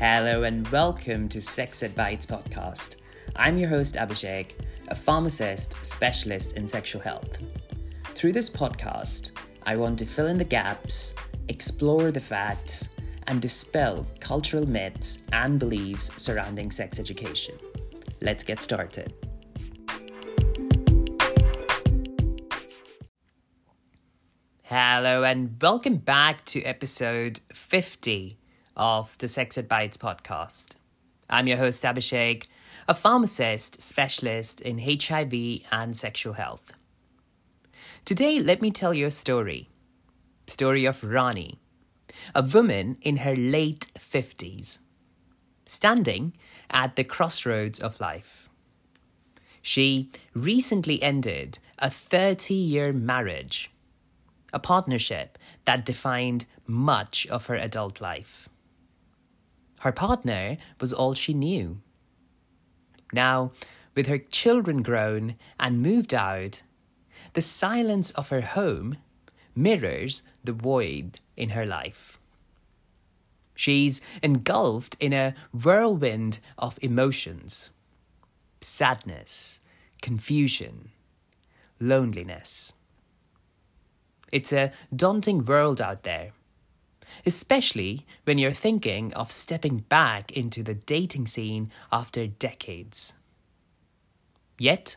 Hello and welcome to Sex Ed Bites podcast. I'm your host Abhishek, a pharmacist specialist in sexual health. Through this podcast, I want to fill in the gaps, explore the facts, and dispel cultural myths and beliefs surrounding sex education. Let's get started. Hello, and welcome back to episode 50 of the Sex Ed Bites podcast. I'm your host, Abhishek, a pharmacist specialist in HIV and sexual health. Today, let me tell you a story. Story of Rani, a woman in her late 50s, standing at the crossroads of life. She recently ended a 30 year marriage a partnership that defined much of her adult life. Her partner was all she knew. Now, with her children grown and moved out, the silence of her home mirrors the void in her life. She's engulfed in a whirlwind of emotions sadness, confusion, loneliness. It's a daunting world out there, especially when you're thinking of stepping back into the dating scene after decades. Yet,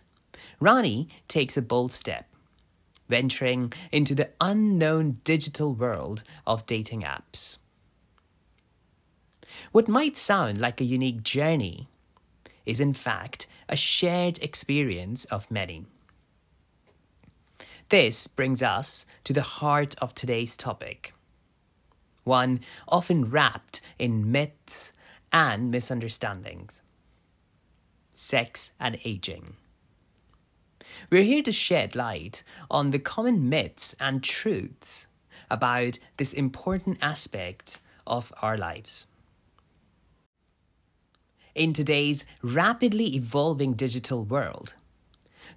Rani takes a bold step, venturing into the unknown digital world of dating apps. What might sound like a unique journey is, in fact, a shared experience of many. This brings us to the heart of today's topic, one often wrapped in myths and misunderstandings sex and aging. We're here to shed light on the common myths and truths about this important aspect of our lives. In today's rapidly evolving digital world,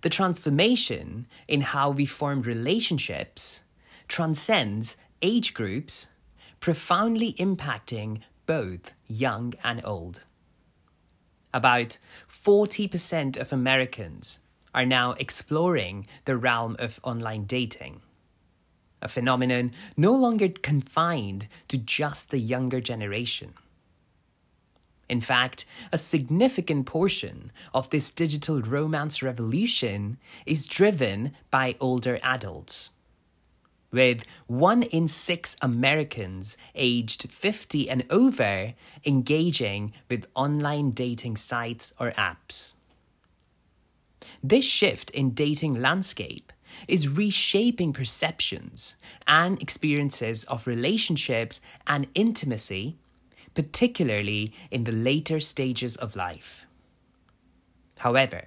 the transformation in how we form relationships transcends age groups, profoundly impacting both young and old. About 40% of Americans are now exploring the realm of online dating, a phenomenon no longer confined to just the younger generation. In fact, a significant portion of this digital romance revolution is driven by older adults. With one in six Americans aged 50 and over engaging with online dating sites or apps. This shift in dating landscape is reshaping perceptions and experiences of relationships and intimacy particularly in the later stages of life. However,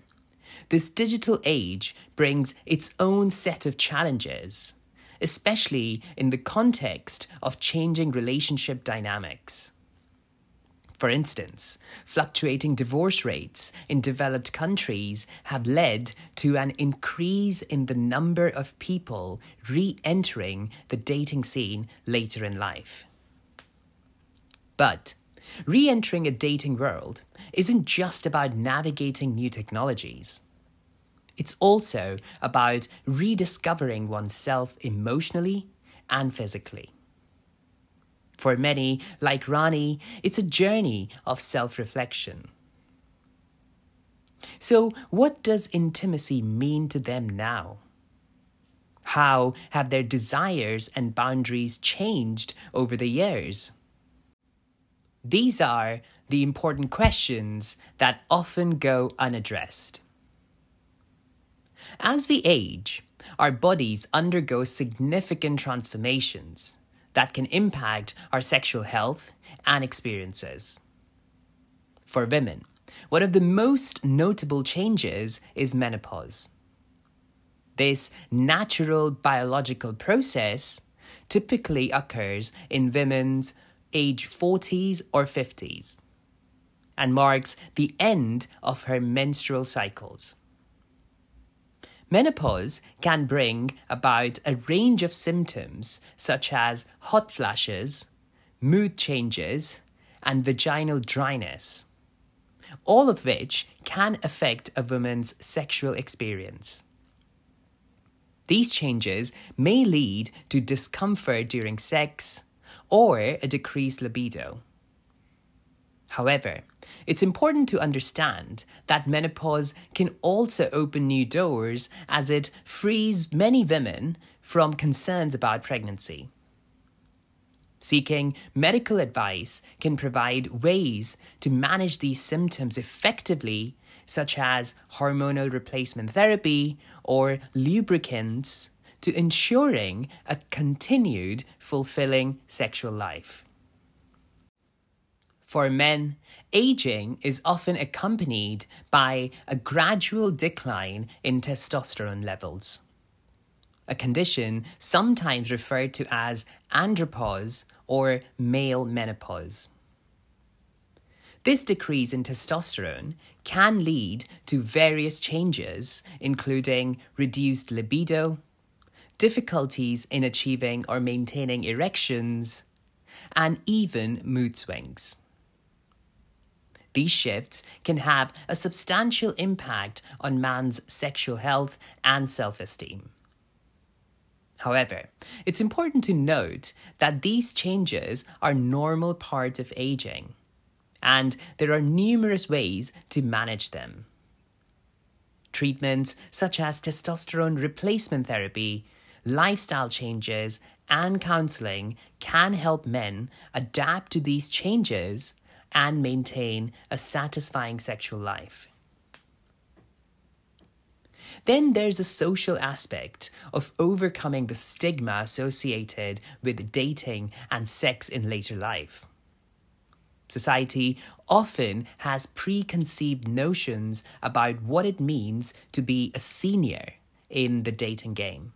this digital age brings its own set of challenges, especially in the context of changing relationship dynamics. For instance, fluctuating divorce rates in developed countries have led to an increase in the number of people re entering the dating scene later in life. But re entering a dating world isn't just about navigating new technologies. It's also about rediscovering oneself emotionally and physically. For many, like Rani, it's a journey of self reflection. So, what does intimacy mean to them now? How have their desires and boundaries changed over the years? These are the important questions that often go unaddressed. As we age, our bodies undergo significant transformations that can impact our sexual health and experiences. For women, one of the most notable changes is menopause. This natural biological process typically occurs in women's age 40s or 50s and marks the end of her menstrual cycles. Menopause can bring about a range of symptoms such as hot flashes, mood changes, and vaginal dryness, all of which can affect a woman's sexual experience. These changes may lead to discomfort during sex or a decreased libido. However, it's important to understand that menopause can also open new doors as it frees many women from concerns about pregnancy. Seeking medical advice can provide ways to manage these symptoms effectively such as hormonal replacement therapy or lubricants, to ensuring a continued fulfilling sexual life. For men, aging is often accompanied by a gradual decline in testosterone levels, a condition sometimes referred to as andropause or male menopause. This decrease in testosterone can lead to various changes, including reduced libido, difficulties in achieving or maintaining erections, and even mood swings. These shifts can have a substantial impact on man's sexual health and self esteem. However, it's important to note that these changes are normal parts of aging and there are numerous ways to manage them. Treatments such as testosterone replacement therapy, lifestyle changes, and counseling can help men adapt to these changes and maintain a satisfying sexual life. Then there's the social aspect of overcoming the stigma associated with dating and sex in later life. Society often has preconceived notions about what it means to be a senior in the dating game.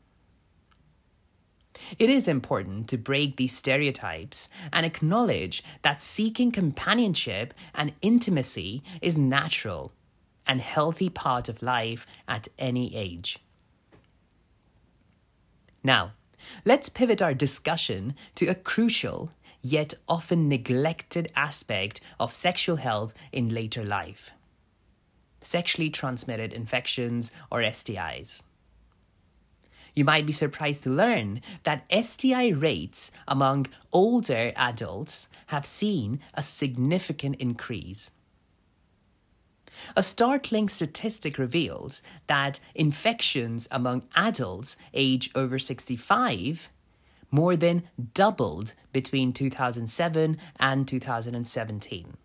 It is important to break these stereotypes and acknowledge that seeking companionship and intimacy is natural and healthy part of life at any age. Now, let's pivot our discussion to a crucial yet often neglected aspect of sexual health in later life sexually transmitted infections or STIs. You might be surprised to learn that STI rates among older adults have seen a significant increase. A startling statistic reveals that infections among adults age over 65 more than doubled between 2007 and 2017.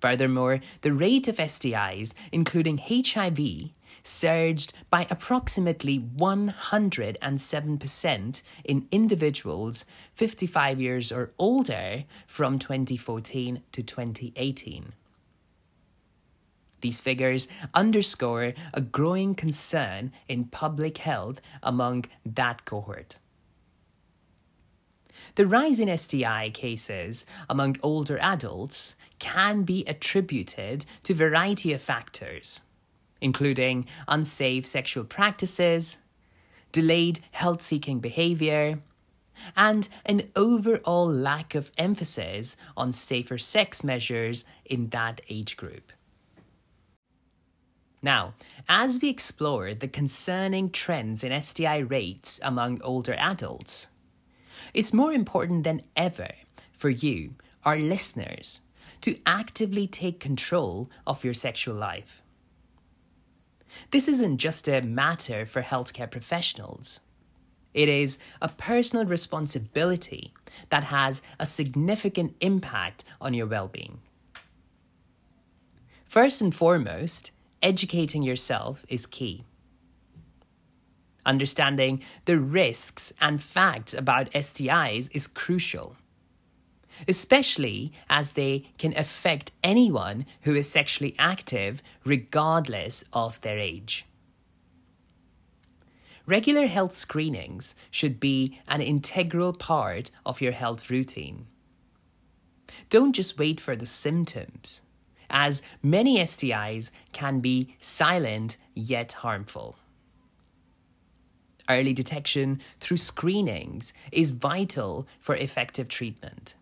Furthermore, the rate of STIs, including HIV, surged by approximately 107% in individuals 55 years or older from 2014 to 2018. These figures underscore a growing concern in public health among that cohort. The rise in STI cases among older adults can be attributed to a variety of factors, including unsafe sexual practices, delayed health seeking behavior, and an overall lack of emphasis on safer sex measures in that age group. Now, as we explore the concerning trends in STI rates among older adults, it's more important than ever for you, our listeners, to actively take control of your sexual life. This isn't just a matter for healthcare professionals. It is a personal responsibility that has a significant impact on your well being. First and foremost, educating yourself is key. Understanding the risks and facts about STIs is crucial, especially as they can affect anyone who is sexually active regardless of their age. Regular health screenings should be an integral part of your health routine. Don't just wait for the symptoms as many STIs can be silent yet harmful. Early detection through screenings is vital for effective treatment.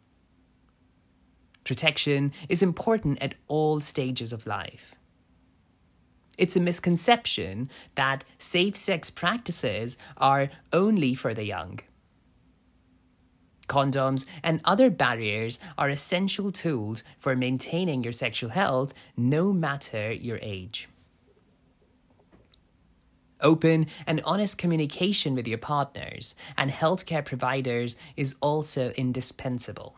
Protection is important at all stages of life. It's a misconception that safe sex practices are only for the young. Condoms and other barriers are essential tools for maintaining your sexual health no matter your age. Open and honest communication with your partners and healthcare providers is also indispensable.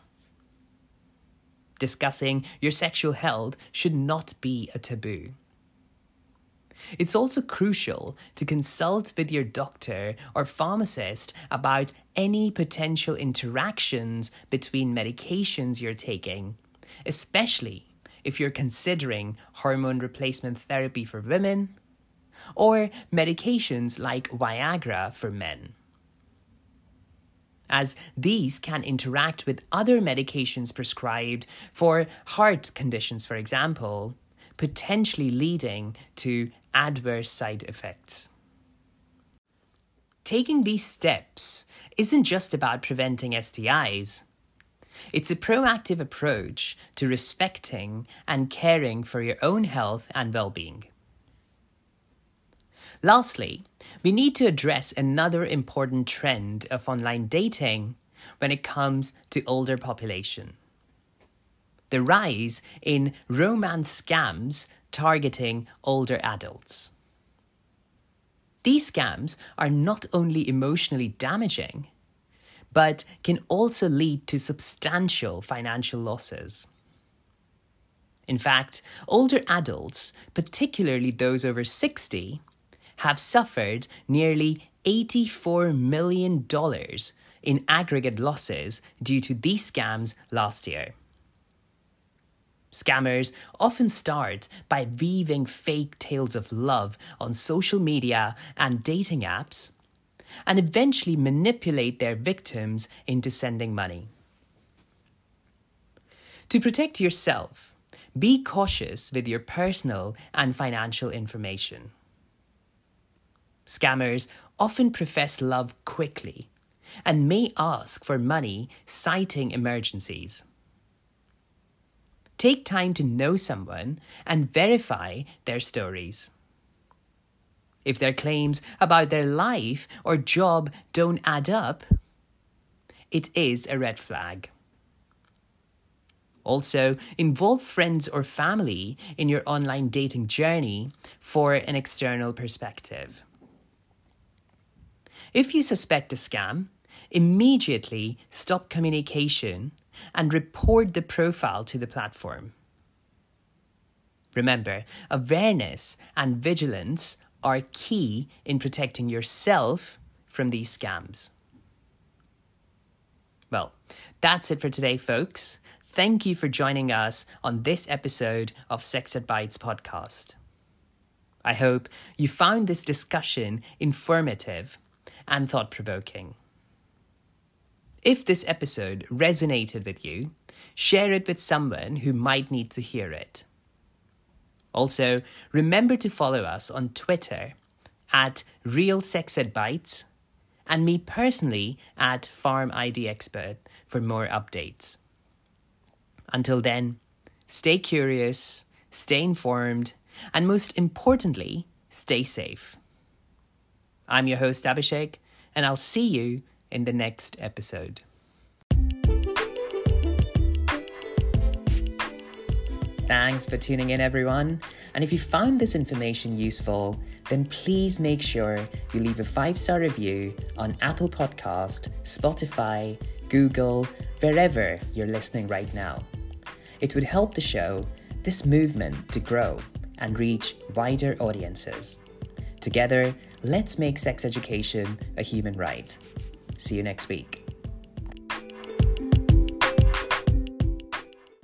Discussing your sexual health should not be a taboo. It's also crucial to consult with your doctor or pharmacist about any potential interactions between medications you're taking, especially if you're considering hormone replacement therapy for women or medications like Viagra for men. As these can interact with other medications prescribed for heart conditions, for example, potentially leading to adverse side effects. Taking these steps isn't just about preventing STIs. It's a proactive approach to respecting and caring for your own health and well being. Lastly, we need to address another important trend of online dating when it comes to older population. The rise in romance scams targeting older adults. These scams are not only emotionally damaging, but can also lead to substantial financial losses. In fact, older adults, particularly those over 60, have suffered nearly $84 million in aggregate losses due to these scams last year. Scammers often start by weaving fake tales of love on social media and dating apps and eventually manipulate their victims into sending money. To protect yourself, be cautious with your personal and financial information. Scammers often profess love quickly and may ask for money citing emergencies. Take time to know someone and verify their stories. If their claims about their life or job don't add up, it is a red flag. Also, involve friends or family in your online dating journey for an external perspective. If you suspect a scam, immediately stop communication and report the profile to the platform. Remember, awareness and vigilance are key in protecting yourself from these scams. Well, that's it for today, folks. Thank you for joining us on this episode of Sex Ed Bites podcast. I hope you found this discussion informative and thought provoking. If this episode resonated with you, share it with someone who might need to hear it. Also, remember to follow us on Twitter at Real Sex Ed Bites and me personally at Farm ID Expert for more updates. Until then, stay curious, stay informed, and most importantly, stay safe. I'm your host, Abhishek, and I'll see you in the next episode. Thanks for tuning in, everyone. And if you found this information useful, then please make sure you leave a five star review on Apple Podcast, Spotify, Google, wherever you're listening right now. It would help the show, this movement, to grow and reach wider audiences. Together, let's make sex education a human right. See you next week.